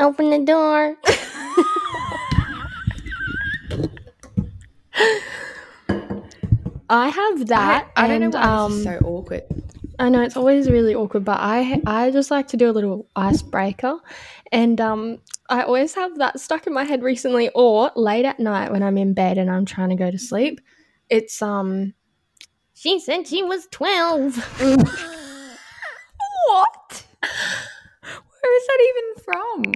Open the door. I have that. I, I don't know and, why um, this is so awkward. I know it's always really awkward, but I I just like to do a little icebreaker, and um I always have that stuck in my head recently, or late at night when I'm in bed and I'm trying to go to sleep. It's um. She said she was twelve. What? Where is that even from?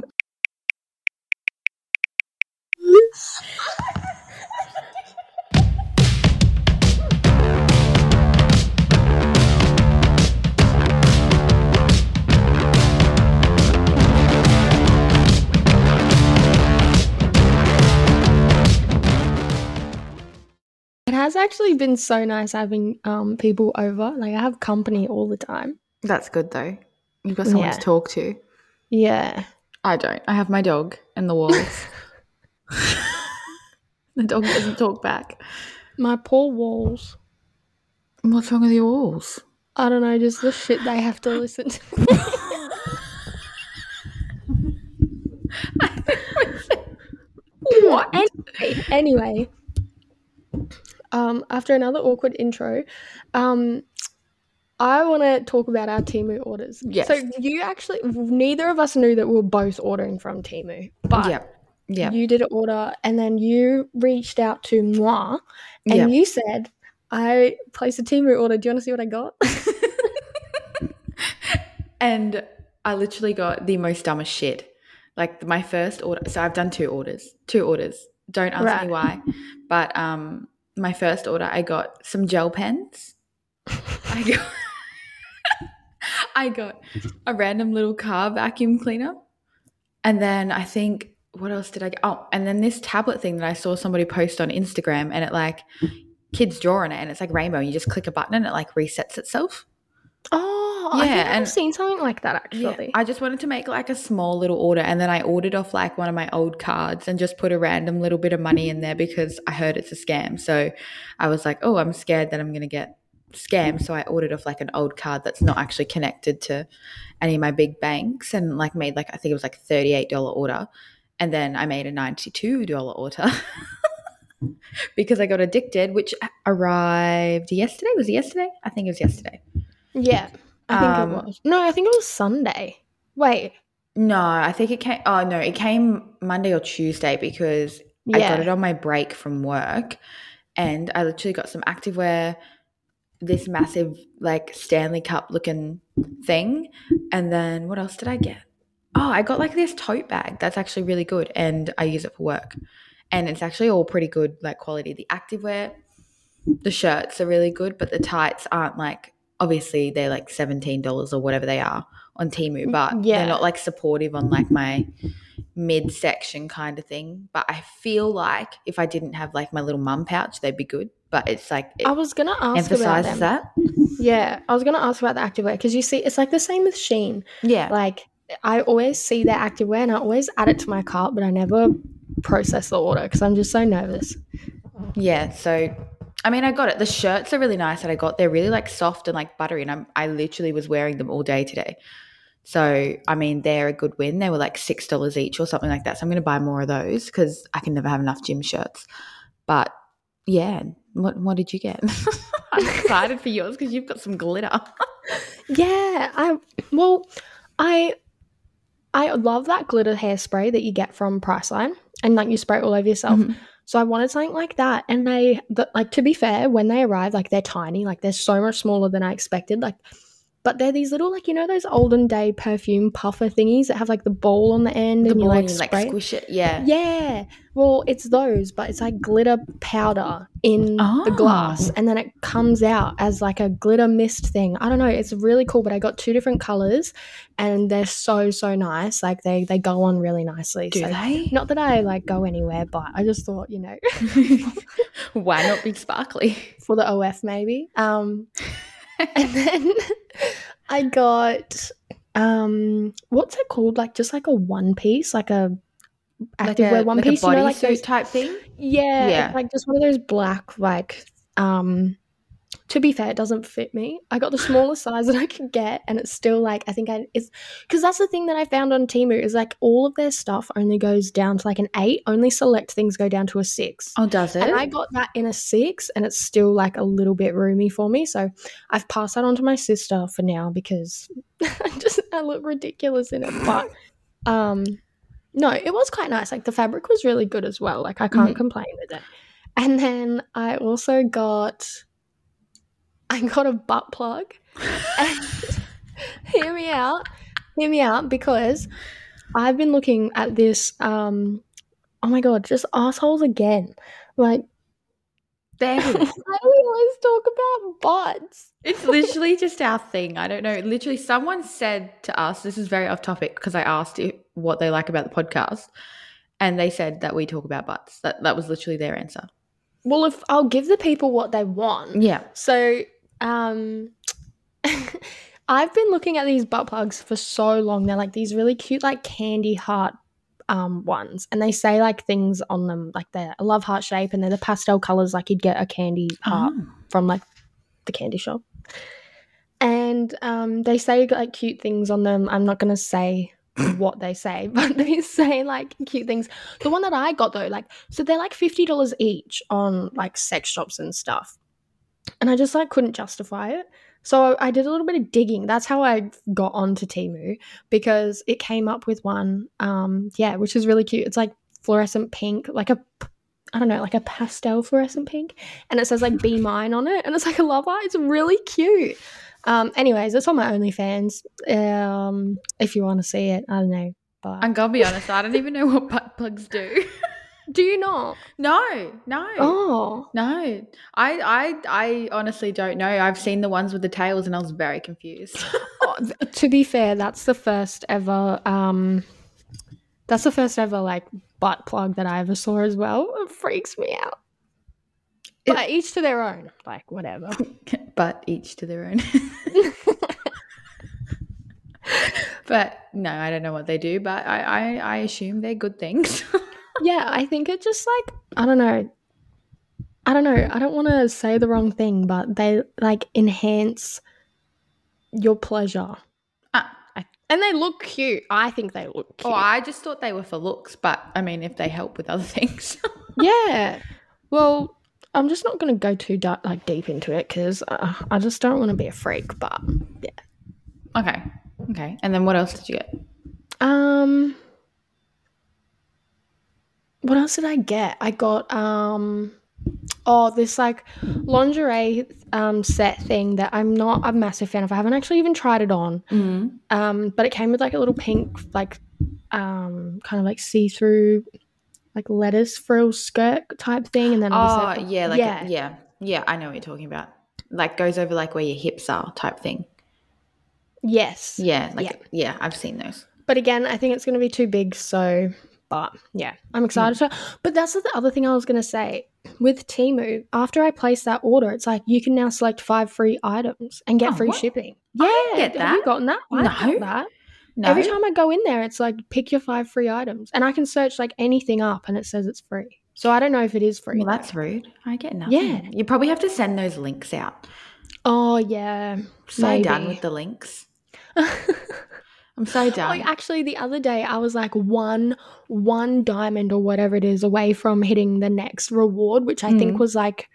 It has actually been so nice having um people over. Like I have company all the time. That's good though. You've got someone Yeah. to talk to. Yeah. I don't. I have my dog and the walls. the dog doesn't talk back. My poor walls. What's wrong with your walls? I don't know, just the shit they have to listen to. What? anyway, anyway, um, after another awkward intro, um, I want to talk about our Temu orders. Yes. So you actually, neither of us knew that we were both ordering from Temu, but Yeah. Yeah. you did an order, and then you reached out to moi, and Yeah. you said, "I placed a Temu order. Do you want to see what I got?" And I literally got the most dumbest shit. Like my first order. So I've done two orders. Two orders. Don't ask Right. me why. But um, my first order, I got some gel pens. I got, I got a random little car vacuum cleaner. And then I think, what else did I get? Oh, and then this tablet thing that I saw somebody post on Instagram and it like, kids draw on it and it's like rainbow. And you just click a button and it like resets itself. Oh, I Yeah, think I've seen something like that actually. Yeah, I just wanted to make like a small little order and then I ordered off like one of my old cards and just put a random little bit of money in there because I heard it's a scam. So I was like, oh, I'm scared that I'm going to get scammed. So I ordered off like an old card that's not actually connected to any of my big banks and like made like, I think it was like $38 order. And then I made a $92 order because I got addicted, which arrived yesterday. Was it yesterday? I think it was yesterday. Yeah, I think Um, it was. No, I think it was Sunday. Wait, No, I think it came. Oh no, it came Monday or Tuesday because I got it on my break from work, and I literally got some activewear, this massive like Stanley Cup looking thing, and then what else did I get? Oh, I got like this tote bag that's actually really good, and I use it for work, and it's actually all pretty good like quality. The activewear, the shirts are really good, but the tights aren't like obviously they're like seventeen dollars or whatever they are on Temu, mm, but Yeah. they're not like supportive on like my midsection kind of thing. But I feel like if I didn't have like my little mum pouch, they'd be good. But it's like it I was gonna ask about that. Yeah, I was gonna ask about the activewear because you see, it's like the same with Shein. Yeah. Like I always see their activewear and I always add it to my cart, but I never process the order because I'm just so nervous. Yeah, so I mean, I got it. The shirts are really nice that I got. They're really like soft and like buttery, and I'm, I literally was wearing them all day today. So I mean, they're a good win. They were like six dollars each or something like that. So I'm going to buy more of those because I can never have enough gym shirts. But yeah, what what did you get? I'm excited for yours because you've got some glitter. Yeah, I well, I I love that glitter hairspray that you get from Priceline, and like you spray it all over yourself. Mhm. So I wanted something like that, and they, the, like to be fair, when they arrive, like they're tiny, like they're so much smaller than I expected. Like, but they're these little, like you know, those olden day perfume puffer thingies that have like the ball on the end, The and you like you, like squish it. Yeah. Yeah, well, it's those, but it's like glitter powder in the glass, Oh. and then it comes out as like a glitter mist thing. I don't know, it's really cool. But I got two different colors, and they're so so nice. Like they they go on really nicely. Do so they? not that I like go anywhere, but I just thought you know Why not be sparkly? for the OF maybe. Um, and then I got um, what's it called? Like just like a one piece, like a like activewear a, one like piece. a you know, like those type thing. Yeah, Yeah. like just one of those black like um to be fair, it doesn't fit me. I got the smallest size that I could get, and it's still like I think I it's because that's the thing that I found on Temu is like all of their stuff only goes down to like an eight. Only select things go down to a six. Oh, does it? And I got that in a six, and it's still like a little bit roomy for me. So I've passed that on to my sister for now because I just I look ridiculous in it. But um, no, it was quite nice. Like the fabric was really good as well. Like I can't Mhm. complain with it. And then I also got I got a butt plug. And hear me out. Hear me out because I've been looking at this um oh my god, just assholes again. Like there why do we always talk about butts? It's literally just our thing. I don't know. Literally, someone said to us, this is very off topic because I asked it, what they like about the podcast, and they said that we talk about butts. That that was literally their answer. Well, if I'll give the people what they want. Yeah. So, um, I've been looking at these butt plugs for so long. They're like these really cute, like candy heart um ones, and they say like things on them, like they're a love heart shape, and they're the pastel colors, like you'd get a candy heart Oh. from like the candy shop. And um, they say like cute things on them. I'm not gonna say what they say, but they say like cute things. The one that I got though, like, so they're like fifty dollars each on like sex shops and stuff, and I just like couldn't justify it. So I did a little bit of digging. That's how I got onto Temu because it came up with one, um, yeah, which is really cute. It's like fluorescent pink, like a, I don't know, like a pastel fluorescent pink, and it says like "Be Mine" on it, and it's like a love heart. It's really cute. Um, anyways, it's on my OnlyFans. Um, if you want to see it, I don't know. But I'm gonna be honest. I don't even know what butt plugs do. do you not? no, no, Oh, no. I, I, I honestly don't know. I've seen the ones with the tails, and I was very confused. Oh, th- to be fair, that's the first ever. Um, that's the first ever like butt plug that I ever saw as well. It freaks me out. It- But each to their own. Like whatever. but each to their own. but no, I don't know what they do. But I, I, I assume they're good things. Yeah, I think it just like I don't know. I don't know. I don't want to say the wrong thing, but they like enhance your pleasure. Ah, I, And they look cute. I think they look cute. oh, I just thought they were for looks, but I mean, if they help with other things, yeah. Well, I'm just not going to go too dark, like deep into it because uh, I just don't want to be a freak. But yeah. okay, okay. And then what else did you get? um, what else did I get? I got um, oh, this like lingerie um set thing that I'm not a massive fan of. I haven't actually even tried it on. Mm. Um, but it came with like a little pink, like um, kind of like see through. Like lettuce frill skirt type thing, and then Oh, obviously- yeah, like yeah. yeah. yeah, yeah. I know what you're talking about. Like goes over like where your hips are, type thing. yes, Yeah, like Yeah. yeah, I've seen those. But again, I think it's going to be too big. So, but yeah, I'm excited. To But that's the other thing I was going to say with Temu. After I place that order, it's like you can now select five free items and get Oh, free what? shipping. Yeah, get Have you that. gotten that? No. got that. No, Every time I go in there, it's like pick your five free items, and I can search like anything up, and it says it's free. So I don't know if it is free. well, though. that's rude. I get nothing. Yeah. you probably have to send those links out. oh yeah. So done with the links. I'm so down. Oh, actually, the other day I was like one one diamond or whatever it is away from hitting the next reward, which I think Mm. was like,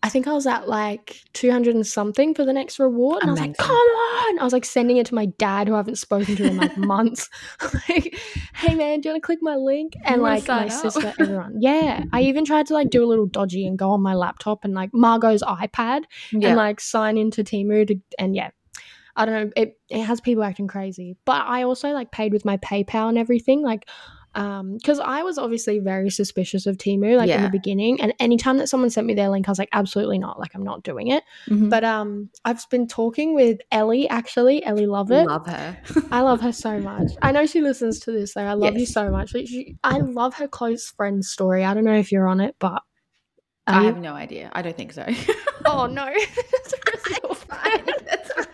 I think I was at like two hundred and something for the next reward, and I was like, "Come on!" I was like sending it to my dad, who I haven't spoken to in like months. like, hey man, do you want to click my link? And like my up? sister, everyone, yeah. I even tried to like do a little dodgy and go on my laptop and like Margot's iPad yeah. and like sign into Temu to and yeah. I don't know, it it has people acting crazy. But I also like paid with my PayPal and everything, like um because I was obviously very suspicious of Temu like in Yeah. the beginning and anytime that someone sent me their link I was like absolutely not like I'm not doing it Mhm. but um I've been talking with Ellie actually Ellie Lovett I love her. I love her so much I know she listens to this so I love you Yes. so much Like, she, I love her close friend story I don't know if you're on it but I have no idea. I don't think so. oh no It's fine. That's fine.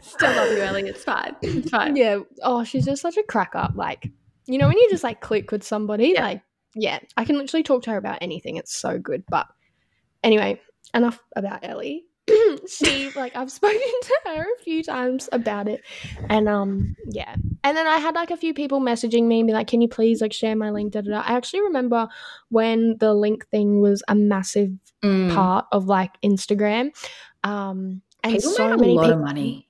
Still love you, Ellie. It's fine. It's fine. Yeah. Oh, she's just such a crack up. Like, you know, when you just like click with somebody, Yeah. like, yeah, I can literally talk to her about anything. It's so good. But anyway, enough about Ellie. she like I've spoken to her a few times about it, and um yeah, and then I had like a few people messaging me and be like, "Can you please like share my link?" Da, da, da. I actually remember when the link thing was a massive Mm. part of like Instagram, um, and People so made a many lot people. of money.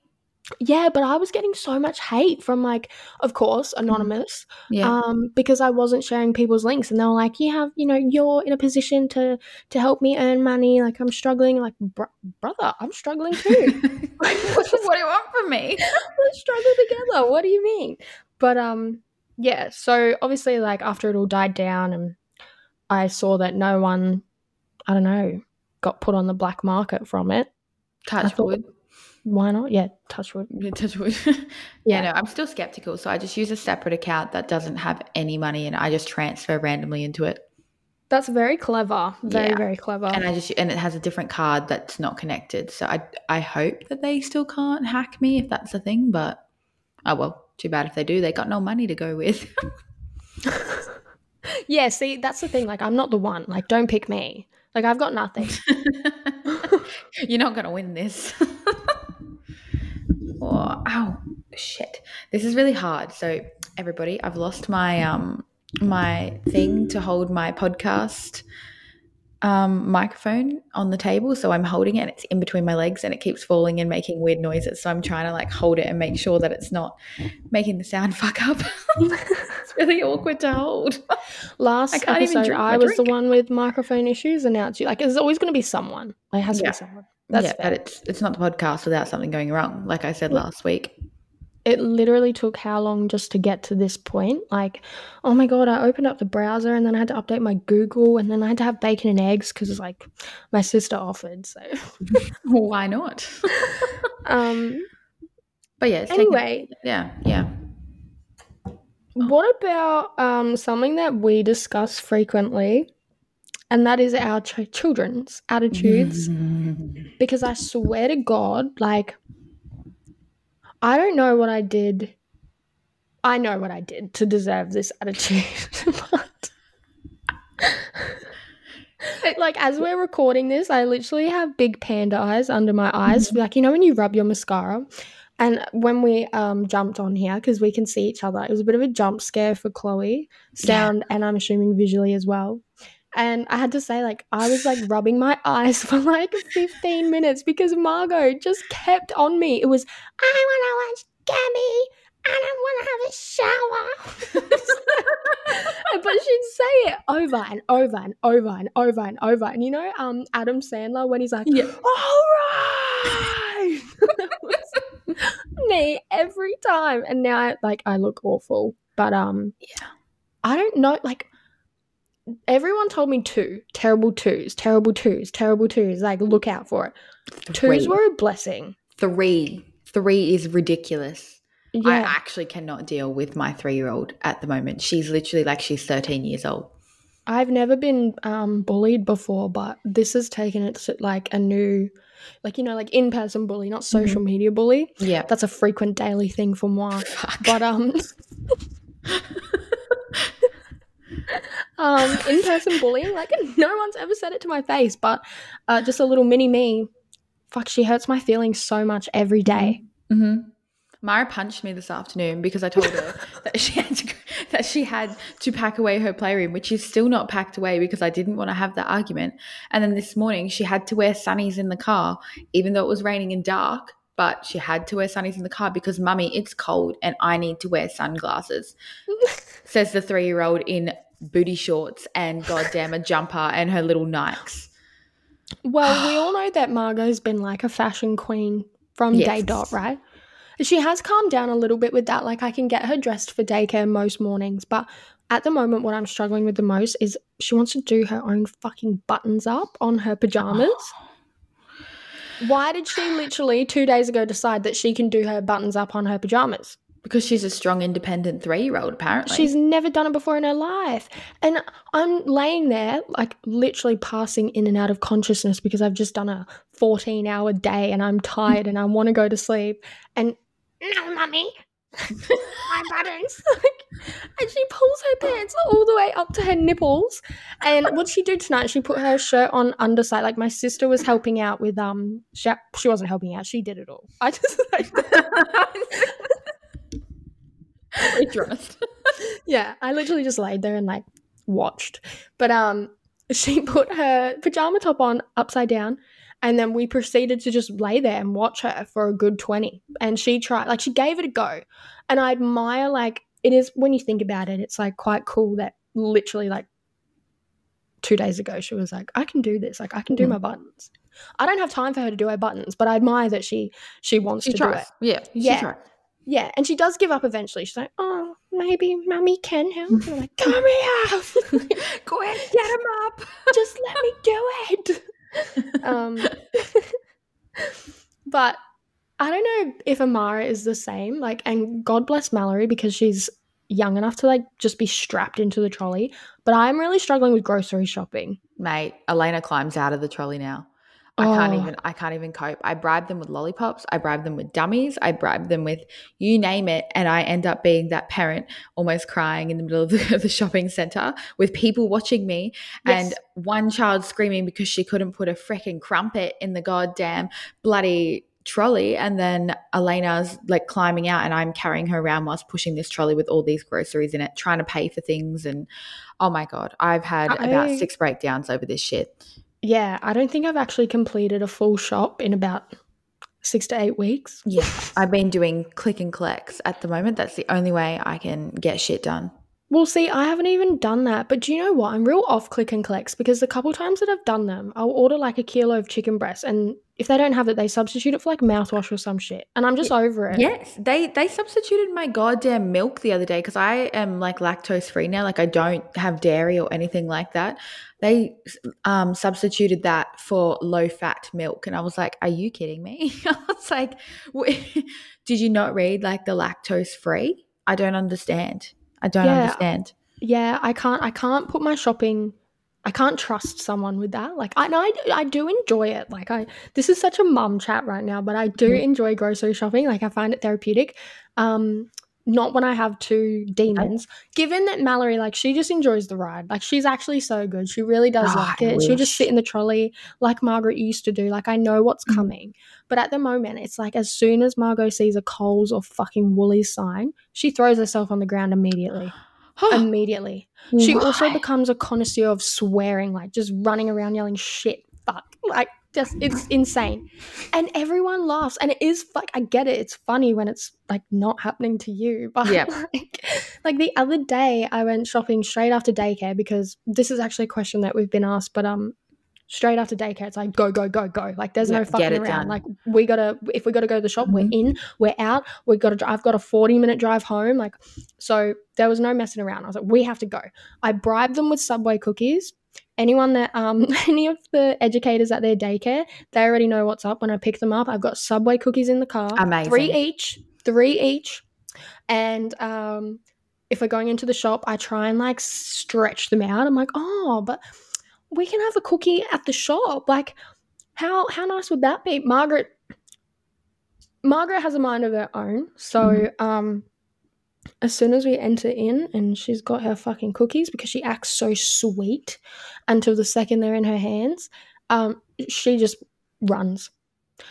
Yeah, but I was getting so much hate from like, of course, anonymous, Yeah. um, because I wasn't sharing people's links, and they were like, "You have, you know, you're in a position to to help me earn money. Like I'm struggling. Like, br- brother, I'm struggling too. what do you want from me? Let's struggle together. What do you mean?" But um, yeah. So obviously, like after it all died down, and I saw that no one, I don't know, got put on the black market from it. Touch thought- wood. Why not? Yeah, touch wood. Yeah, touch wood. Yeah. no, I'm still skeptical. So I just use a separate account that doesn't have any money and I just transfer randomly into it. That's very clever. Very Yeah. very clever. And I just and it has a different card that's not connected. So I I hope that they still can't hack me if that's the thing, but oh well, too bad if they do. They got no money to go with. Yeah, see, that's the thing. Like, I'm not the one. Like, don't pick me. Like, I've got nothing. You're not gonna win this. oh, ow, shit! This is really hard. So, everybody, I've lost my um my thing to hold my podcast um microphone on the table. So I'm holding it. And it's in between my legs, and it keeps falling and making weird noises. So I'm trying to like hold it and make sure that it's not making the sound fuck up. it's really awkward to hold. Last I can't episode, drink I was the one with microphone issues, and now it's you. Like, there's always going to be someone. It has to Yeah. be someone. That's yeah, fair. but it's it's not the podcast without something going wrong. Like I said last week. It literally took how long just to get to this point? Like, oh my god, I opened up the browser and then I had to update my Google, and then I had to have bacon and eggs because it's like my sister offered. So, Why not? um, but yeah, it's taken- anyway, yeah, yeah. What about um, something that we discuss frequently, and that is our ch- children's attitudes? Because I swear to God, like, I don't know what I did. I know what I did to deserve this attitude, but. like as we're recording this, I literally have big panda eyes under my eyes. Like you know when you rub your mascara, and when we um jumped on here because we can see each other, it was a bit of a jump scare for Chloe, sound and I'm assuming visually as well. And I had to say, like, I was like rubbing my eyes for like 15 minutes because Margot just kept on me. It was, I want to watch Gabby and I want to have a shower. but she'd say it over and over and over and over and over. And you know, um, Adam Sandler when he's like, Yeah. all right. Me every time. And now I like I look awful. But um Yeah. I don't know like everyone told me two terrible twos, terrible twos, terrible twos. Like look out for it. Twos Three. were a blessing. Three. Three is ridiculous. Yeah. I actually cannot deal with my three year old at the moment. She's literally like she's 13 years old. I've never been um, bullied before, but this has taken it to like a new, like you know, like in person bully, not social media bully. Yeah. That's a frequent daily thing for moi. Fuck. But um, um, in person bullying, like no one's ever said it to my face, but uh, just a little mini me. Fuck, she hurts my feelings so much every day. hmm Mara punched me this afternoon because I told her that she had to that she had to pack away her playroom, which is still not packed away because I didn't want to have that argument. And then this morning she had to wear sunnies in the car, even though it was raining and dark. But she had to wear sunnies in the car because, mummy, it's cold and I need to wear sunglasses. Says the three year old in booty shorts and goddamn a jumper and her little Nikes. Well, we all know that Margot's been like a fashion queen from Yes. day dot, right? She has calmed down a little bit with that. Like, I can get her dressed for daycare most mornings, but at the moment, what I'm struggling with the most is she wants to do her own fucking buttons up on her pajamas. Why did she literally two days ago decide that she can do her buttons up on her pajamas? Because she's a strong, independent three year old, apparently. She's never done it before in her life. And I'm laying there, like literally passing in and out of consciousness because I've just done a 14 hour day and I'm tired and I want to go to sleep. And no, mummy, my buttons. Like, and she pulls her pants all the way up to her nipples. And what she do tonight? She put her shirt on underside. Like my sister was helping out with um. She, she wasn't helping out. She did it all. I just like. dressed. yeah, I literally just laid there and like watched. But um, she put her pajama top on upside down, and then we proceeded to just lay there and watch her for a good twenty. And she tried, like, she gave it a go, and I admire like it is when you think about it, it's like quite cool that literally like two days ago she was like, I can do this, like I can do Mm. my buttons. I don't have time for her to do her buttons, but I admire that she she wants She to do it. Yeah. Yeah. Tries. Yeah, and she does give up eventually. She's like, "Oh, maybe mummy can help." And I'm like, "Come here, Go ahead, get him up. just let me do it." Um, but I don't know if Amara is the same. Like, and God bless Mallory because she's young enough to like just be strapped into the trolley. But I'm really struggling with grocery shopping. Mate, Elena climbs out of the trolley now. I can't Oh. even I can't even cope. I bribe them with lollipops, I bribe them with dummies, I bribe them with you name it, and I end up being that parent almost crying in the middle of the, the shopping center with people watching me Yes. and one child screaming because she couldn't put a freaking crumpet in the goddamn bloody trolley and then Elena's like climbing out and I'm carrying her around whilst pushing this trolley with all these groceries in it trying to pay for things and oh my god I've had about six breakdowns over this shit Yeah, I don't think I've actually completed a full shop in about six to eight weeks. yeah I've been doing click and collects at the moment that's the only way I can get shit done Well, see, I haven't even done that. But do you know what? I'm real off click and collects because the couple times that I've done them, I'll order like a kilo of chicken breast, and if they don't have it, they substitute it for like mouthwash or some shit. And I'm just over it. Yes, they they substituted my goddamn milk the other day because I am like lactose free now. Like I don't have dairy or anything like that. They um, substituted that for low fat milk, and I was like, "Are you kidding me?" I was like, "Did you not read like the lactose free?" I don't understand. I don't Yeah. understand. Yeah, I can't. I can't put my shopping. I can't trust someone with that. Like, I, I, I do enjoy it. Like, I. This is such a mum chat right now, but I do Mhm. enjoy grocery shopping. Like, I find it therapeutic. Um, not when I have two demons. Given that Mallory, like, she just enjoys the ride. Like, she's actually so good. She really does Oh, like it. She'll just sit in the trolley like Margaret used to do. Like, I know what's Mhm. coming. But at the moment, it's like as soon as Margot sees a Coles or fucking Woolies sign, she throws herself on the ground immediately. Immediately. She also becomes a connoisseur of swearing, like just running around yelling shit, fuck. Like just it's insane. And everyone laughs. And it is like I get it, it's funny when it's like not happening to you. But Yep. like, like the other day I went shopping straight after daycare because this is actually a question that we've been asked, but um straight after daycare it's like go, go, go, go. Like there's Yeah, no fucking around. done. Like we gotta if we gotta go to the shop, we're Mhm. in, we're out, we gotta I've got a 40 minute drive home. Like so there was no messing around. I was like, we have to go. I bribed them with Subway cookies. Anyone that um any of the educators at their daycare, they already know what's up. When I pick them up, I've got Subway cookies in the car. Amazing. Three each. Three each. And um if we're going into the shop, I try and like stretch them out. I'm like, oh, but we can have a cookie at the shop. Like, how how nice would that be? Margaret Margaret has a mind of her own. So Mhm. um as soon as we enter in and she's got her fucking cookies because she acts so sweet until the second they're in her hands, um, she just runs.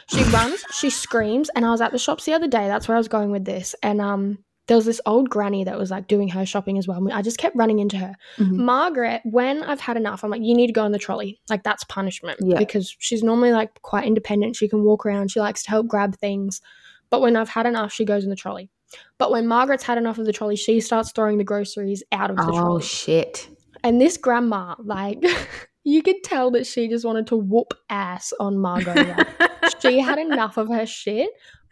She runs, she screams, and I was at the shops the other day. That's where I was going with this. And um, there was this old granny that was like doing her shopping as well. I just kept running into her. Mhm. Margaret, when I've had enough, I'm like, you need to go in the trolley. Like that's punishment Yeah. because she's normally like quite independent. She can walk around. She likes to help grab things. But when I've had enough, she goes in the trolley. But when Margaret's had enough of the trolley, she starts throwing the groceries out of the Oh trolley. Oh shit. And this grandma, like, you could tell that she just wanted to whoop ass on Margot. Like, she had enough of her shit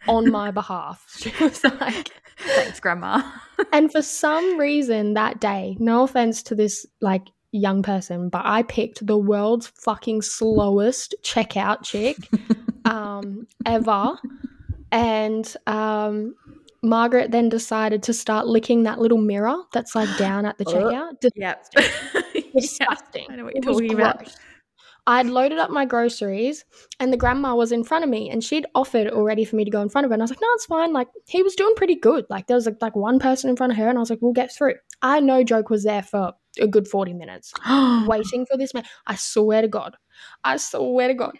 on my behalf. She was like, Thanks, Grandma. and for some reason that day, no offense to this like young person, but I picked the world's fucking slowest checkout chick um, ever. And um, Margaret then decided to start licking that little mirror that's like down at the Ugh. checkout. Yep. Disgusting. I know what you're talking about. I'd loaded up my groceries and the grandma was in front of me and she'd offered already for me to go in front of her. And I was like, no, it's fine. Like, he was doing pretty good. Like, there was like, like one person in front of her and I was like, we'll get through. I no joke was there for a good 40 minutes waiting for this man. I swear to God. I swear to God.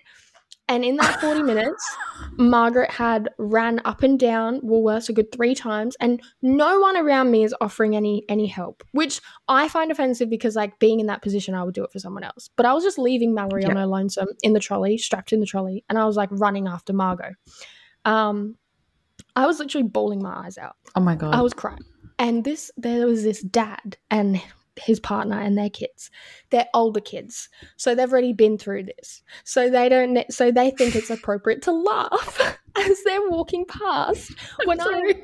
And in that 40 minutes, Margaret had ran up and down Woolworths a good three times, and no one around me is offering any any help, which I find offensive because like being in that position, I would do it for someone else. But I was just leaving Mallory on her lonesome in the trolley, strapped in the trolley, and I was like running after Margot. Um, I was literally bawling my eyes out. Oh my god. I was crying. And this there was this dad and his partner and their kids. They're older kids. So they've already been through this. So they don't so they think it's appropriate to laugh as they're walking past when I'm 40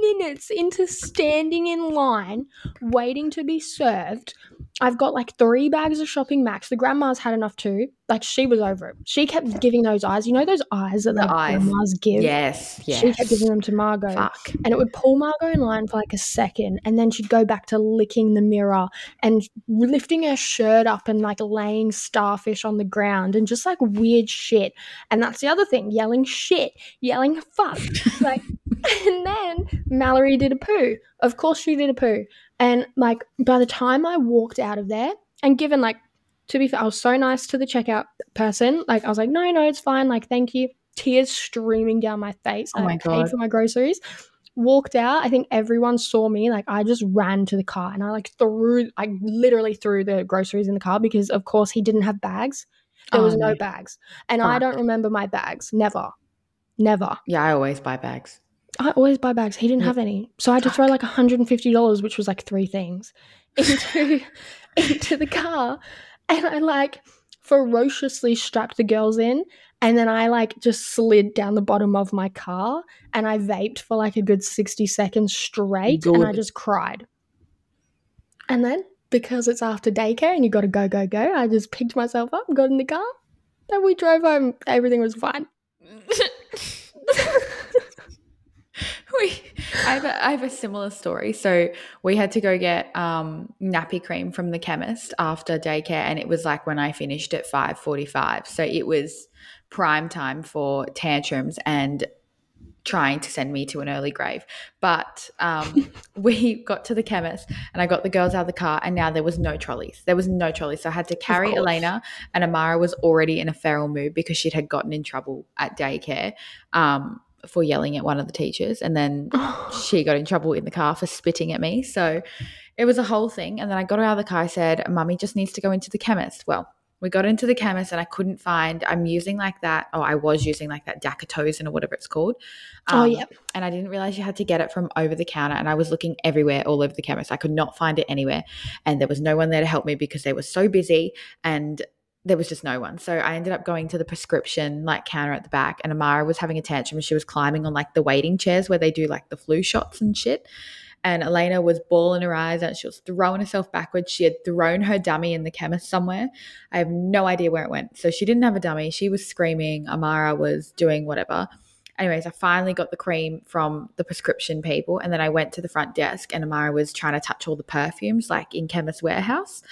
minutes into standing in line waiting to be served I've got like three bags of shopping max. The grandma's had enough too. Like she was over it. She kept giving those eyes. You know those eyes that the, the eyes. grandmas give. Yes, yes. She kept giving them to Margot, Fuck. and it would pull Margot in line for like a second, and then she'd go back to licking the mirror and lifting her shirt up and like laying starfish on the ground and just like weird shit. And that's the other thing: yelling shit, yelling fuck, like. and then Mallory did a poo. Of course, she did a poo. And like by the time I walked out of there, and given like to be fair, I was so nice to the checkout person. Like I was like, no, no, it's fine. Like thank you. Tears streaming down my face. Oh my I god! Paid for my groceries. Walked out. I think everyone saw me. Like I just ran to the car and I like threw, I literally threw the groceries in the car because of course he didn't have bags. There oh, was oh, no bags, and Fuck. I don't remember my bags. Never, never. Yeah, I always buy bags. I always buy bags. He didn't have any, so I had to throw like hundred and fifty dollars, which was like three things, into into the car, and I like ferociously strapped the girls in, and then I like just slid down the bottom of my car, and I vaped for like a good sixty seconds straight, good. and I just cried. And then because it's after daycare and you got to go go go, I just picked myself up, got in the car, and we drove home. Everything was fine. we, I have, a, I have a similar story. So we had to go get um, nappy cream from the chemist after daycare, and it was like when I finished at five forty-five. So it was prime time for tantrums and trying to send me to an early grave. But um, we got to the chemist and I got the girls out of the car, and now there was no trolleys. There was no trolleys. So I had to carry Elena, and Amara was already in a feral mood because she had gotten in trouble at daycare. Um, for yelling at one of the teachers and then she got in trouble in the car for spitting at me so it was a whole thing and then i got her out of the car i said mummy just needs to go into the chemist well we got into the chemist and i couldn't find i'm using like that oh i was using like that Daktozin or whatever it's called. Oh, um, oh yeah and i didn't realize you had to get it from over the counter and i was looking everywhere all over the chemist. I could not find it anywhere. And there was no one there to help me because they were so busy and there was just no one. So I ended up going to the prescription like counter at the back and Amara was having a tantrum. And she was climbing on like the waiting chairs where they do like the flu shots and shit. And Elena was bawling her eyes out. She was throwing herself backwards. She had thrown her dummy in the chemist somewhere. I have no idea where it went. So she didn't have a dummy. She was screaming. Amara was doing whatever. Anyways, I finally got the cream from the prescription people. And then I went to the front desk and Amara was trying to touch all the perfumes like in Chemist Warehouse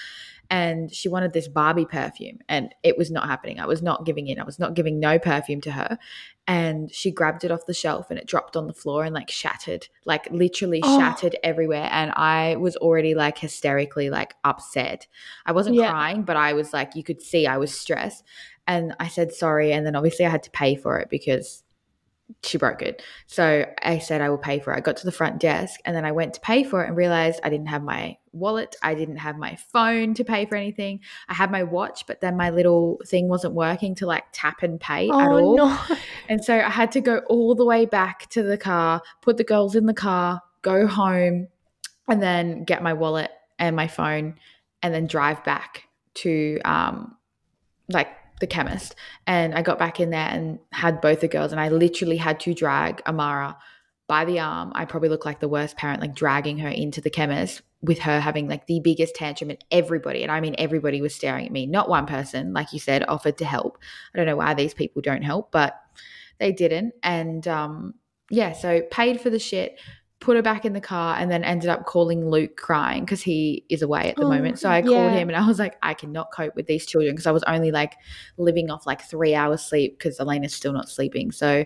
and she wanted this Barbie perfume and it was not happening. I was not giving in. I was not giving no perfume to her. And she grabbed it off the shelf and it dropped on the floor and like shattered, like literally oh. shattered everywhere. And I was already like hysterically like upset. I wasn't yeah. crying, but I was like, you could see I was stressed. And I said sorry. And then obviously I had to pay for it because she broke it. So I said I will pay for it. I got to the front desk and then I went to pay for it and realized I didn't have my wallet. I didn't have my phone to pay for anything. I had my watch, but then my little thing wasn't working to like tap and pay oh, at all. No. And so I had to go all the way back to the car, put the girls in the car, go home, and then get my wallet and my phone and then drive back to um like the chemist. And I got back in there and had both the girls, and I literally had to drag Amara by the arm. I probably look like the worst parent, like dragging her into the chemist with her having like the biggest tantrum, and everybody, and I mean everybody, was staring at me. Not one person, like you said, offered to help. I don't know why these people don't help, but they didn't. And um, yeah, so paid for the shit, put her back in the car and then ended up calling Luke crying because he is away at the oh, moment. So I yeah. called him and I was like, I cannot cope with these children because I was only like living off like three hours sleep because Elena's still not sleeping. So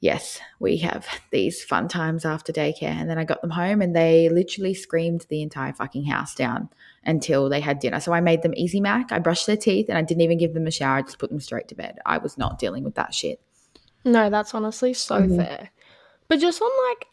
yes, we have these fun times after daycare. And then I got them home and they literally screamed the entire fucking house down until they had dinner. So I made them easy mac. I brushed their teeth and I didn't even give them a shower. I just put them straight to bed. I was not dealing with that shit. No, that's honestly so Mhm. fair. But just on like,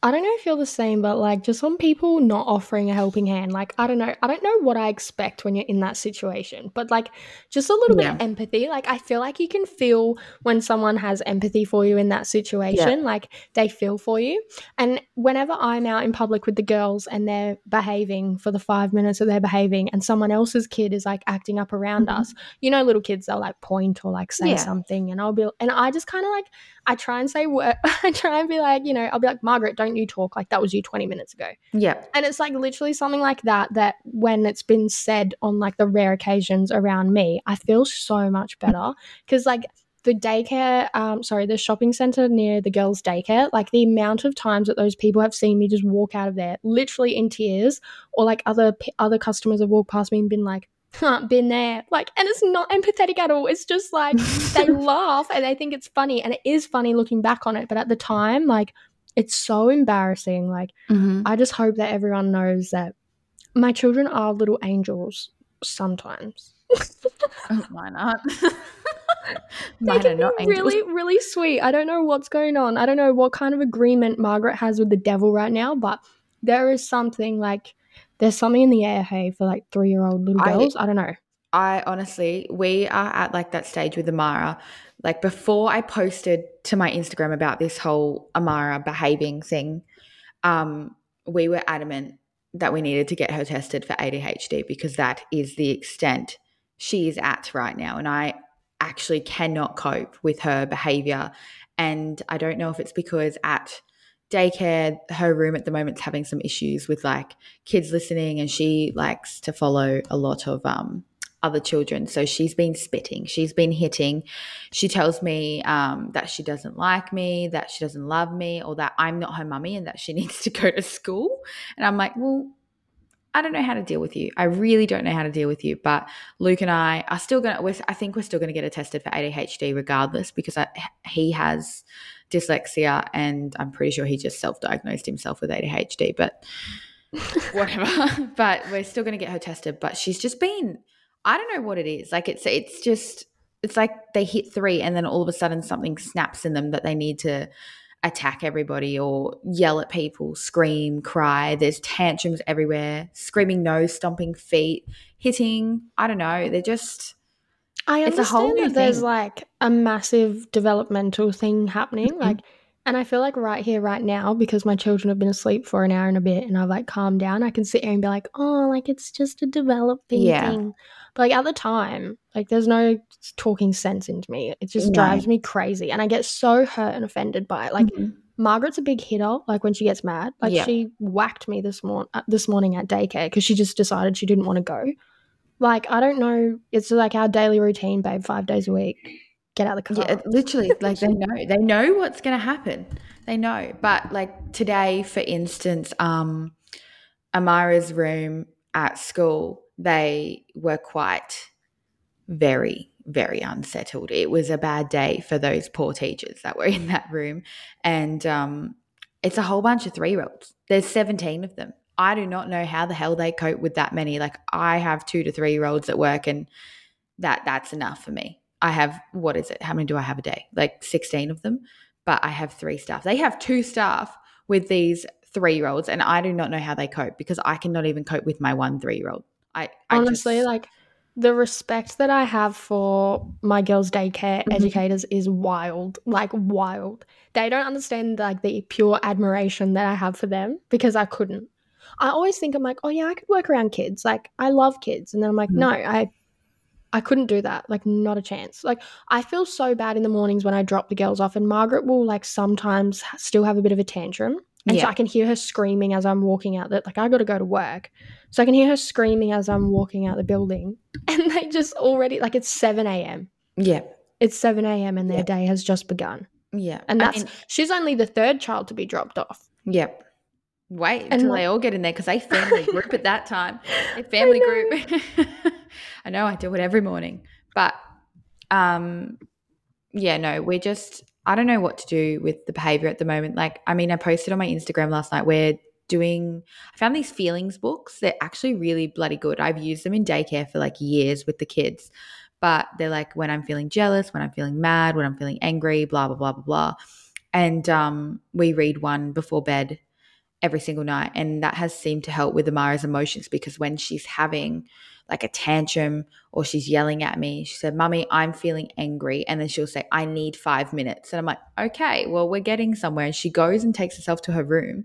I don't know if you're the same, but like just on people not offering a helping hand, like I don't know, I don't know what I expect when you're in that situation, but like just a little bit of empathy. Like I feel like you can feel when someone has empathy for you in that situation, like they feel for you. And whenever I'm out in public with the girls and they're behaving for the five minutes that they're behaving, and someone else's kid is like acting up around Mhm. us, you know, little kids, they'll like point or like say Yeah. something, and I'll be, and I just kind of like, I try and say, I try and be like, you know, I'll be like, Margaret, don't you talk like that was you 20 minutes ago. Yeah. And it's like literally something like that, that when it's been said on like the rare occasions around me, I feel so much better. Cause like the daycare, um, sorry, the shopping center near the girls' daycare, like the amount of times that those people have seen me just walk out of there literally in tears, or like other, other customers have walked past me and been like, huh, been there. Like, and it's not empathetic at all. It's just like, they laugh and they think it's funny and it is funny looking back on it but at the time like it's so embarrassing like Mhm. i just hope that everyone knows that my children are little angels sometimes Oh, Mine aren't. they Mine are can not be angels. really really sweet i don't know what's going on i don't know what kind of agreement margaret has with the devil right now but there is something like there's something in the air hey for like three year old little I- girls I, don't know I honestly, we are at like that stage with Amara. Like before I posted to my Instagram about this whole Amara behaving thing, um, we were adamant that we needed to get her tested for ADHD because that is the extent she is at right now. And I actually cannot cope with her behavior. And I don't know if it's because at daycare, her room at the moment's having some issues with like kids listening and she likes to follow a lot of um other children. So she's been spitting, she's been hitting. She tells me um, that she doesn't like me, that she doesn't love me, or that I'm not her mummy and that she needs to go to school. And I'm like, well, I don't know how to deal with you. I really don't know how to deal with you. But Luke and I are still going to, I think we're still going to get her tested for ADHD regardless because I, he has dyslexia and I'm pretty sure he just self diagnosed himself with ADHD. But whatever. but we're still going to get her tested. But she's just been, I don't know what it is. Like it's, it's just, it's like they hit three and then all of a sudden something snaps in them that they need to attack everybody or yell at people, scream, cry. There's tantrums everywhere, screaming nose, stomping feet, hitting. I don't know. They're just, I It's a understand whole that there's thing. like a massive developmental thing happening. Mhm. Like, and I feel like right here, right now, because my children have been asleep for an hour and a bit and I've like calmed down, I can sit here and be like, oh, like it's just a developing Yeah. thing. But like at the time, like there's no talking sense into me. It just No. drives me crazy. And I get so hurt and offended by it. Like, Mhm. Margaret's a big hitter. Like when she gets mad, like Yeah. she whacked me this morning uh, this morning at daycare because she just decided she didn't want to go. Like I don't know. It's like our daily routine, babe. Five days a week. Get out of the car. Yeah, literally, like they know, they know what's going to happen. They know. But like today, for instance, um, Amara's room at school, they were quite very, very unsettled. It was a bad day for those poor teachers that were in that room, and um, it's a whole bunch of three year olds. There's 17 of them. I do not know how the hell they cope with that many. Like I have two to three year olds at work, and that that's enough for me. I have what is it? How many do I have a day? Like 16 of them, but I have three staff. They have two staff with these three year olds, and I do not know how they cope because I cannot even cope with my one three year old. I, I Honestly, just- like the respect that I have for my girls' daycare Mhm. educators is wild. Like wild. They don't understand like the pure admiration that I have for them because I couldn't. I always think I'm like, oh yeah, I could work around kids. Like I love kids, and then I'm like, Mhm. no, I. I couldn't do that. Like, not a chance. Like, I feel so bad in the mornings when I drop the girls off, and Margaret will, like, sometimes still have a bit of a tantrum. And so I can hear her screaming as I'm walking out that, like, I got to go to work. So I can hear her screaming as I'm walking out the building. And they just already, like, it's 7 a.m. yeah, It's 7 a.m. and their Yeah. day has just begun. yeah, And I that's, mean, she's only the third child to be dropped off. Yep. Wait until like- they all get in there because they family group at that time. They family group. I know I do it every morning, but um, yeah, no, we're just. I don't know what to do with the behavior at the moment. Like, I mean, I posted on my Instagram last night where doing I found these feelings books. They're actually really bloody good. I've used them in daycare for like years with the kids. But they're like when I'm feeling jealous, when I'm feeling mad, when I'm feeling angry, blah blah blah blah blah. And um, we read one before bed every single night, and that has seemed to help with Amara's emotions because when she's having like a tantrum or she's yelling at me. She said, Mummy, I'm feeling angry. And then she'll say, I need five minutes. And I'm like, okay, well, we're getting somewhere. And she goes and takes herself to her room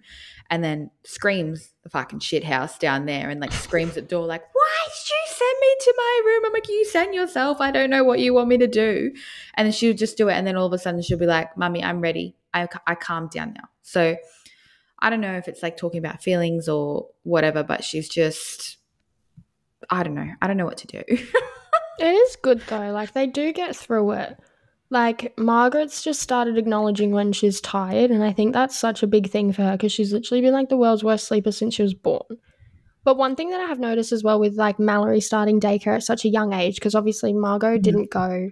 and then screams the fucking shit house down there and like screams at door, like, why did you send me to my room? I'm like, you send yourself. I don't know what you want me to do. And then she'll just do it. And then all of a sudden she'll be like, Mummy, I'm ready. I, I calmed down now. So I don't know if it's like talking about feelings or whatever, but she's just I don't know. I don't know what to do. it is good though. Like they do get through it. Like Margaret's just started acknowledging when she's tired, and I think that's such a big thing for her because she's literally been like the world's worst sleeper since she was born. But one thing that I have noticed as well with like Mallory starting daycare at such a young age, because obviously Margot mm-hmm. didn't go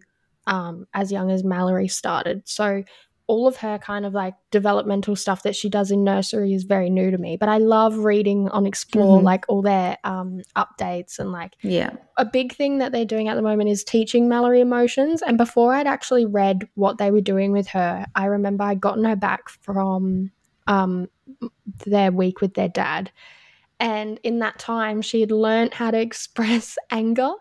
um, as young as Mallory started. So all of her kind of like developmental stuff that she does in nursery is very new to me. But I love reading on Xplor, mm-hmm. like all their um, updates and like yeah. A big thing that they're doing at the moment is teaching Mallory emotions. And before I'd actually read what they were doing with her, I remember I'd gotten her back from um, their week with their dad. And in that time, she had learned how to express anger.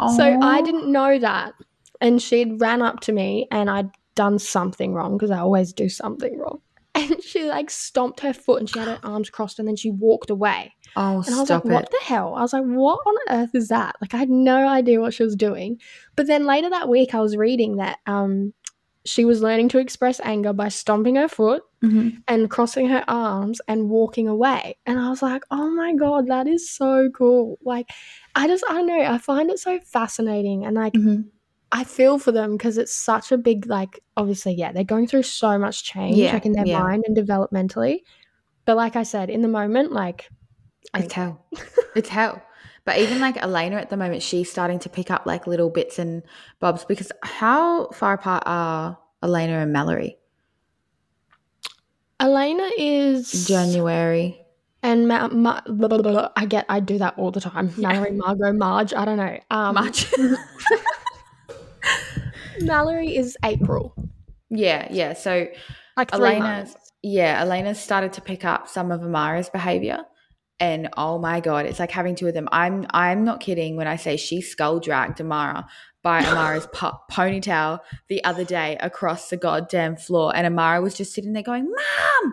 Aww. So I didn't know that. And she'd ran up to me and I'd done something wrong because I always do something wrong. And she like stomped her foot and she had her arms crossed and then she walked away. Oh, and I was like, it. what the hell? I was like, what on earth is that? Like, I had no idea what she was doing. But then later that week, I was reading that um, she was learning to express anger by stomping her foot mm-hmm. and crossing her arms and walking away. And I was like, oh my God, that is so cool. Like, I just, I don't know, I find it so fascinating. And like, mm-hmm. I feel for them because it's such a big like obviously yeah they're going through so much change yeah, like in their yeah. mind and developmentally. But like I said in the moment like it's hell. It's hell. But even like Elena at the moment she's starting to pick up like little bits and bobs because how far apart are Elena and Mallory? Elena is January. And Ma- Ma- blah, blah, blah, I get I do that all the time. Mallory Margot Marge I don't know. Um, Marge Mallory is April. Yeah, yeah. So like Elena, yeah, Elena started to pick up some of Amara's behavior, and oh my god, it's like having two of them. I'm I'm not kidding when I say she skull dragged Amara by Amara's po- ponytail the other day across the goddamn floor, and Amara was just sitting there going, "Mom,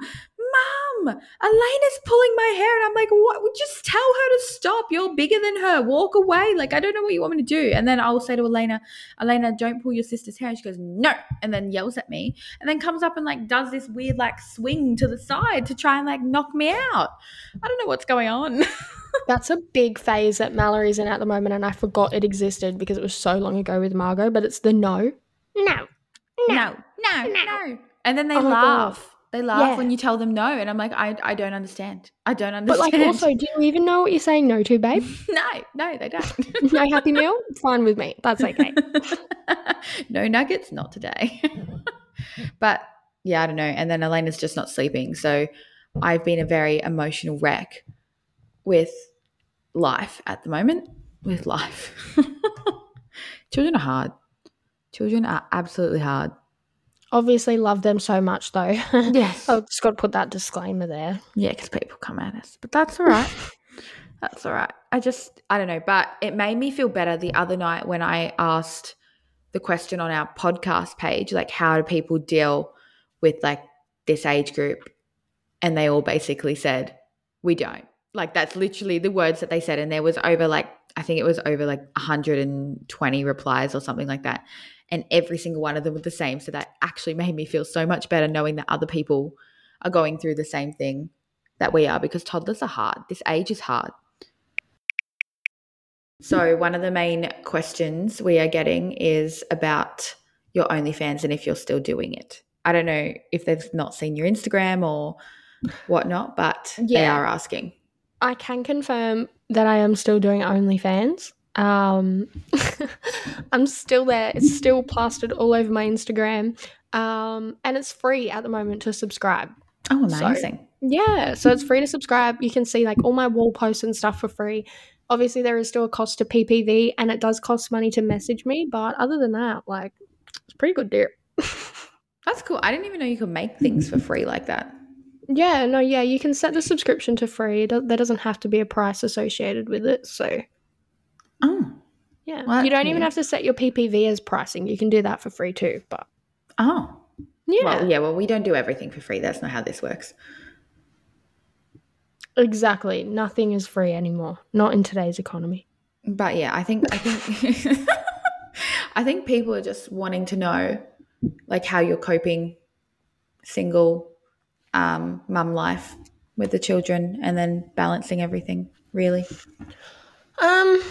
Mom, Elena's pulling my hair. And I'm like, what? Just tell her to stop. You're bigger than her. Walk away. Like, I don't know what you want me to do. And then I'll say to Elena, Elena, don't pull your sister's hair. And she goes, no. And then yells at me. And then comes up and like does this weird like swing to the side to try and like knock me out. I don't know what's going on. That's a big phase that Mallory's in at the moment. And I forgot it existed because it was so long ago with Margot, but it's the no. No. No. No. No. no. And then they oh laugh. They laugh yeah. when you tell them no, and I'm like, I, I don't understand. I don't understand. But like, also, do you even know what you're saying no to, babe? no, no, they don't. no happy meal, fine with me. That's okay. no nuggets, not today. but yeah, I don't know. And then Elena's just not sleeping, so I've been a very emotional wreck with life at the moment. With life, children are hard. Children are absolutely hard. Obviously, love them so much, though. Yes. I've just got to put that disclaimer there. Yeah, because people come at us. But that's all right. that's all right. I just, I don't know. But it made me feel better the other night when I asked the question on our podcast page like, how do people deal with like this age group? And they all basically said, we don't. Like, that's literally the words that they said. And there was over like, I think it was over like 120 replies or something like that and every single one of them were the same. So that actually made me feel so much better knowing that other people are going through the same thing that we are because toddlers are hard. This age is hard. So, one of the main questions we are getting is about your OnlyFans and if you're still doing it. I don't know if they've not seen your Instagram or whatnot, but yeah. they are asking. I can confirm that I am still doing OnlyFans. Um, I'm still there. It's still plastered all over my Instagram. Um, and it's free at the moment to subscribe. Oh, amazing. So, yeah, so it's free to subscribe. You can see like all my wall posts and stuff for free. Obviously, there is still a cost to PPV, and it does cost money to message me. But other than that, like, it's pretty good deal. That's cool. I didn't even know you could make things for free like that. Yeah, no, yeah, you can set the subscription to free. There doesn't have to be a price associated with it. So, oh, yeah, well, you don't even have to set your PPV as pricing. You can do that for free too. But oh, yeah, well, yeah. Well, we don't do everything for free. That's not how this works. Exactly. Nothing is free anymore. Not in today's economy. But yeah, I think I think I think people are just wanting to know like how you're coping single um, mum life with the children and then balancing everything really um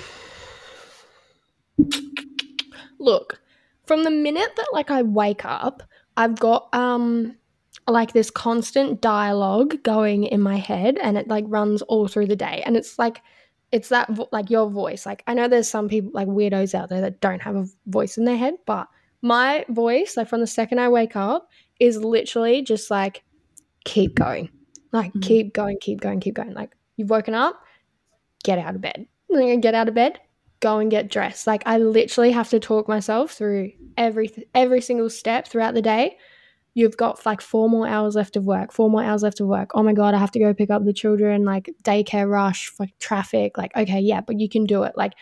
look from the minute that like i wake up i've got um like this constant dialogue going in my head and it like runs all through the day and it's like it's that vo- like your voice like i know there's some people like weirdos out there that don't have a voice in their head but my voice, like from the second I wake up, is literally just like, keep going. Like, mm-hmm. keep going, keep going, keep going. Like, you've woken up, get out of bed. Get out of bed, go and get dressed. Like, I literally have to talk myself through every every single step throughout the day. You've got like four more hours left of work, four more hours left of work. Oh my God, I have to go pick up the children, like daycare rush, like traffic. Like, okay, yeah, but you can do it. Like,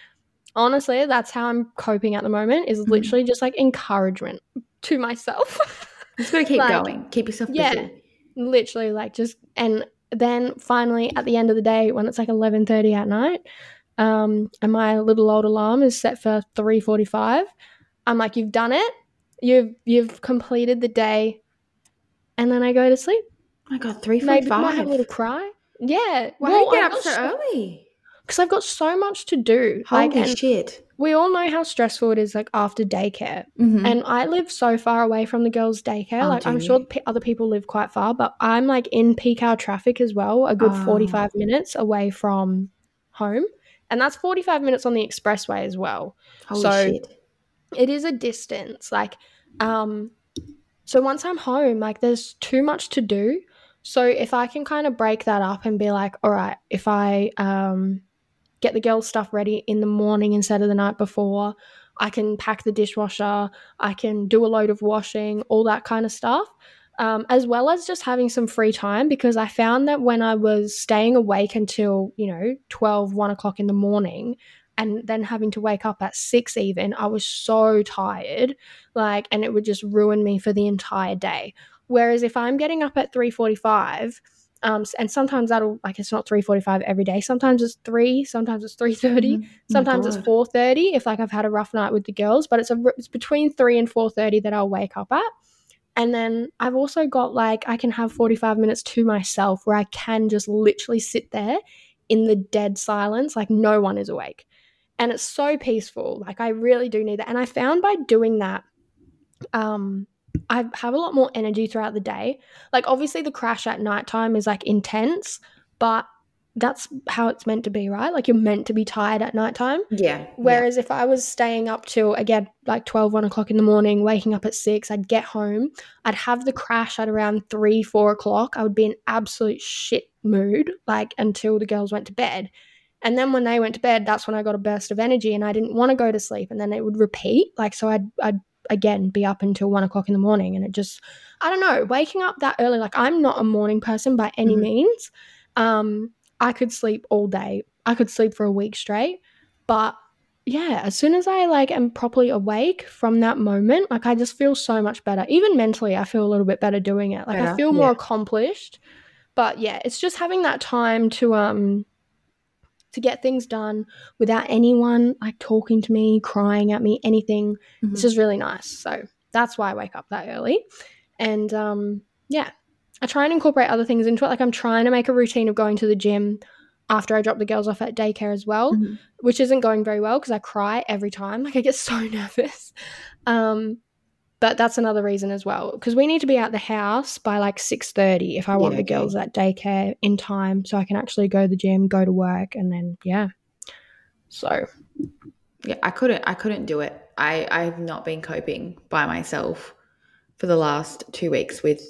honestly, that's how I'm coping at the moment is mm. literally just like encouragement to myself. just gotta keep like, going. Keep yourself busy. Yeah. Literally like just and then finally at the end of the day when it's like 11:30 at night um and my little old alarm is set for 3:45 I'm like you've done it you've you've completed the day and then I go to sleep oh my god 3:45 Maybe might have a little cry yeah why well, do you get up so early because I've got so much to do. Holy like, shit. We all know how stressful it is, like after daycare. Mm-hmm. And I live so far away from the girls' daycare. Oh, like, I'm you? sure other people live quite far, but I'm like in peak hour traffic as well, a good oh. 45 minutes away from home. And that's 45 minutes on the expressway as well. Holy so shit. it is a distance. Like, um, so once I'm home, like, there's too much to do. So if I can kind of break that up and be like, all right, if I um get the girls' stuff ready in the morning instead of the night before. I can pack the dishwasher. I can do a load of washing, all that kind of stuff. Um, as well as just having some free time because I found that when I was staying awake until, you know, 12, 1 o'clock in the morning, and then having to wake up at six even, I was so tired, like, and it would just ruin me for the entire day. Whereas if I'm getting up at 3:45 um, and sometimes that'll like it's not 3:45 every day. Sometimes it's 3, sometimes it's 3:30, mm-hmm. sometimes it's 4:30 if like I've had a rough night with the girls, but it's a it's between 3 and 4:30 that I'll wake up at. And then I've also got like I can have 45 minutes to myself where I can just literally sit there in the dead silence like no one is awake. And it's so peaceful. Like I really do need that. And I found by doing that um I have a lot more energy throughout the day. Like obviously the crash at nighttime is like intense, but that's how it's meant to be, right? Like you're meant to be tired at nighttime. Yeah. Whereas yeah. if I was staying up till again like 12, 1 o'clock in the morning, waking up at six, I'd get home, I'd have the crash at around three, four o'clock. I would be in absolute shit mood, like until the girls went to bed. And then when they went to bed, that's when I got a burst of energy and I didn't want to go to sleep. And then it would repeat. Like so I'd I'd again be up until one o'clock in the morning and it just i don't know waking up that early like i'm not a morning person by any mm-hmm. means um i could sleep all day i could sleep for a week straight but yeah as soon as i like am properly awake from that moment like i just feel so much better even mentally i feel a little bit better doing it like better, i feel more yeah. accomplished but yeah it's just having that time to um to get things done without anyone like talking to me, crying at me, anything. Mm-hmm. It's just really nice. So that's why I wake up that early. And um, yeah, I try and incorporate other things into it. Like I'm trying to make a routine of going to the gym after I drop the girls off at daycare as well, mm-hmm. which isn't going very well because I cry every time. Like I get so nervous. Um, but that's another reason as well because we need to be out the house by like 6.30 if i want yeah, the girls at daycare in time so i can actually go to the gym go to work and then yeah so Yeah, I couldn't I couldn't do it. I I've not been coping by myself for the last 2 weeks with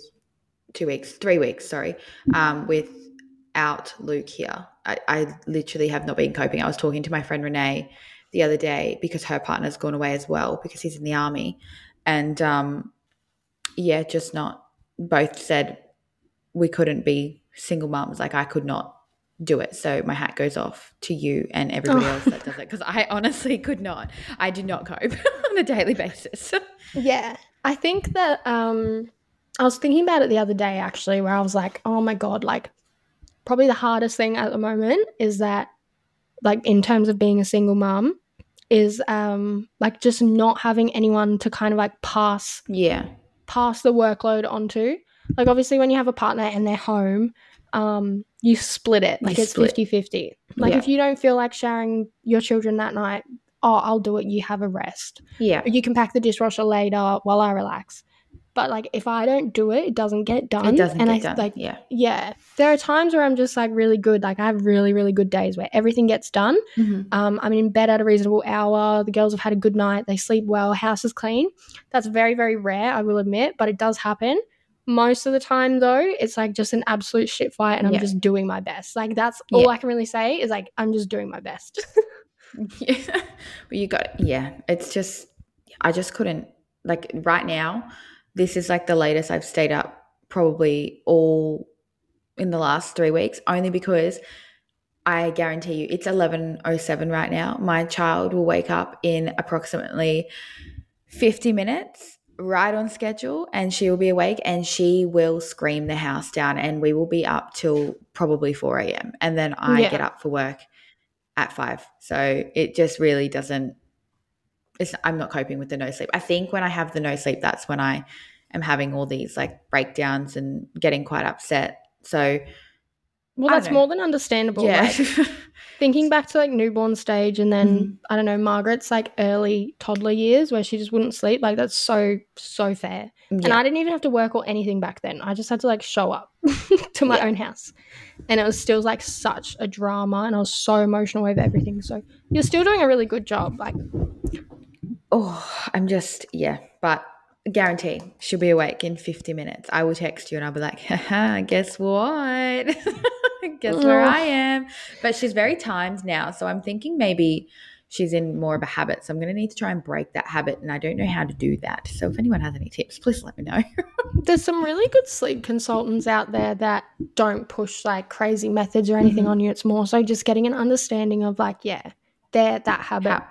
2 weeks, 3 weeks, sorry, um without Luke here. I, I literally have not been coping. I was talking to my friend Renee the other day because her partner's gone away as well because he's in the army. And um yeah, just not both said we couldn't be single moms. Like I could not do it. So my hat goes off to you and everybody else that does it because I honestly could not. I do not cope on a daily basis. Yeah. I think that um I was thinking about it the other day actually where I was like, "Oh my god, like probably the hardest thing at the moment is that like in terms of being a single mom is um like just not having anyone to kind of like pass yeah. pass the workload onto. Like obviously when you have a partner and they're home, um, you split it. Like You it's split. 50 50. Like Yeah. if you don't feel like sharing your children that night, oh, I'll do it. You have a rest. Yeah. You can pack the dishwasher later while I relax. But like if I don't do it, it doesn't get done. It doesn't and get I done. like yeah. yeah. There are times where I'm just like really good. Like I have really, really good days where everything gets done. Mhm. Um, I'm in bed at a reasonable hour. The girls have had a good night. They sleep well. House is clean. That's very, very rare, I will admit, but it does happen. Most of the time, though, it's like just an absolute shit fight, and I'm Yeah. just doing my best. Like that's all Yeah. I can really say is like I'm just doing my best. Yeah. but you got yeah, it's just I just couldn't like right now, this is like the latest I've stayed up probably all in the last 3 weeks only because I guarantee you it's 11:07 right now. My child will wake up in approximately 50 minutes right on schedule and she will be awake and she will scream the house down and we will be up till probably 4 a.m. and then I Yeah. get up for work at 5. So it just really doesn't it's I'm not coping with the no sleep. I think when I have the no sleep that's when I am having all these like breakdowns and getting quite upset. So well, that's more than understandable. yeah. Like, thinking back to like newborn stage, and then Mhm. I don't know Margaret's like early toddler years where she just wouldn't sleep. Like that's so so fair. And I didn't even have to work or anything back then. I just had to like show up to my Yeah. own house. And it was still like such a drama and I was so emotional over everything. So you're still doing a really good job. Like Oh, I'm just yeah, but guarantee she'll be awake in 50 minutes. I will text you and I'll be like, Haha, guess what? guess where I am. But she's very timed now, so I'm thinking maybe she's in more of a habit. So I'm gonna need to try and break that habit, and I don't know how to do that. So if anyone has any tips, please let me know. there's some really good sleep consultants out there that don't push like crazy methods or anything Mhm. on you. It's more so just getting an understanding of like, yeah, they're that habit. How-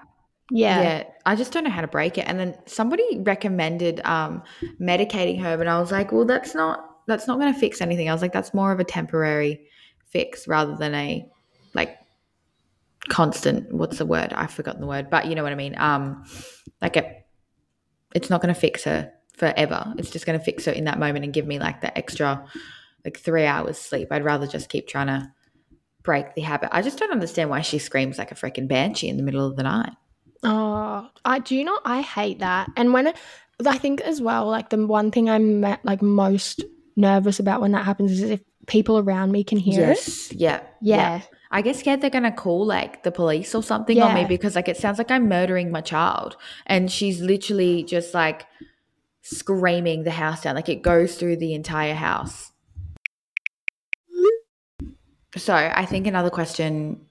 yeah. yeah i just don't know how to break it. And then somebody recommended um medicating her and i was like well that's not that's not going to fix anything. I was like that's more of a temporary fix rather than a like constant what's the word? I've forgotten the word but you know what i mean? Um like a, it's not going to fix her forever. It's just going to fix her in that moment and give me like that extra like three hours sleep. I'd rather just keep trying to break the habit. I just don't understand why she screams like a freaking banshee in the middle of the night Oh, I do you know I hate that. And when it, I think as well, like the one thing I'm like most nervous about when that happens is if people around me can hear it. yes yeah Yeah. I get scared they're gonna call like the police or something on me because like it sounds like I'm murdering my child, and she's literally just like screaming the house down, like it goes through the entire house. So I think another question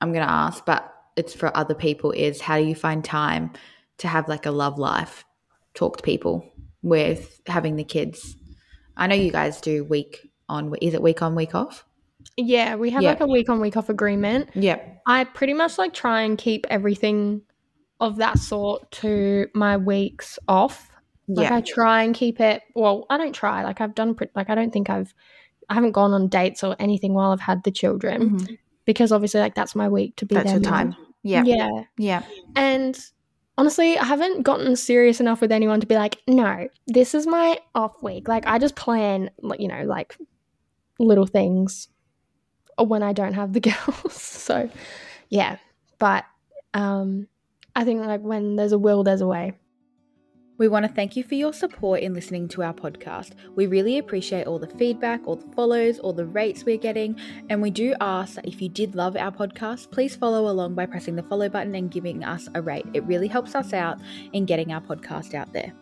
I'm gonna ask, but it's for other people, is how do you find time to have like a love life? Talk to people with having the kids. I know you guys do week on. Is it week on, week off? Yeah, we have Yeah. like a week on week off agreement. Yeah. I pretty much like try and keep everything of that sort to my weeks off. Like Yeah. I try and keep it. Well, I don't try. Like I've done. Pre- like I don't think I've. I haven't gone on dates or anything while I've had the children Mhm. because obviously like that's my week to be there. That's their your time. Yeah. Yeah. Yeah. And honestly, I haven't gotten serious enough with anyone to be like, no, this is my off week. Like, I just plan, like, you know, like little things when I don't have the girls. so, yeah. But um, I think, like, when there's a will, there's a way. We want to thank you for your support in listening to our podcast. We really appreciate all the feedback, all the follows, all the rates we're getting. And we do ask that if you did love our podcast, please follow along by pressing the follow button and giving us a rate. It really helps us out in getting our podcast out there.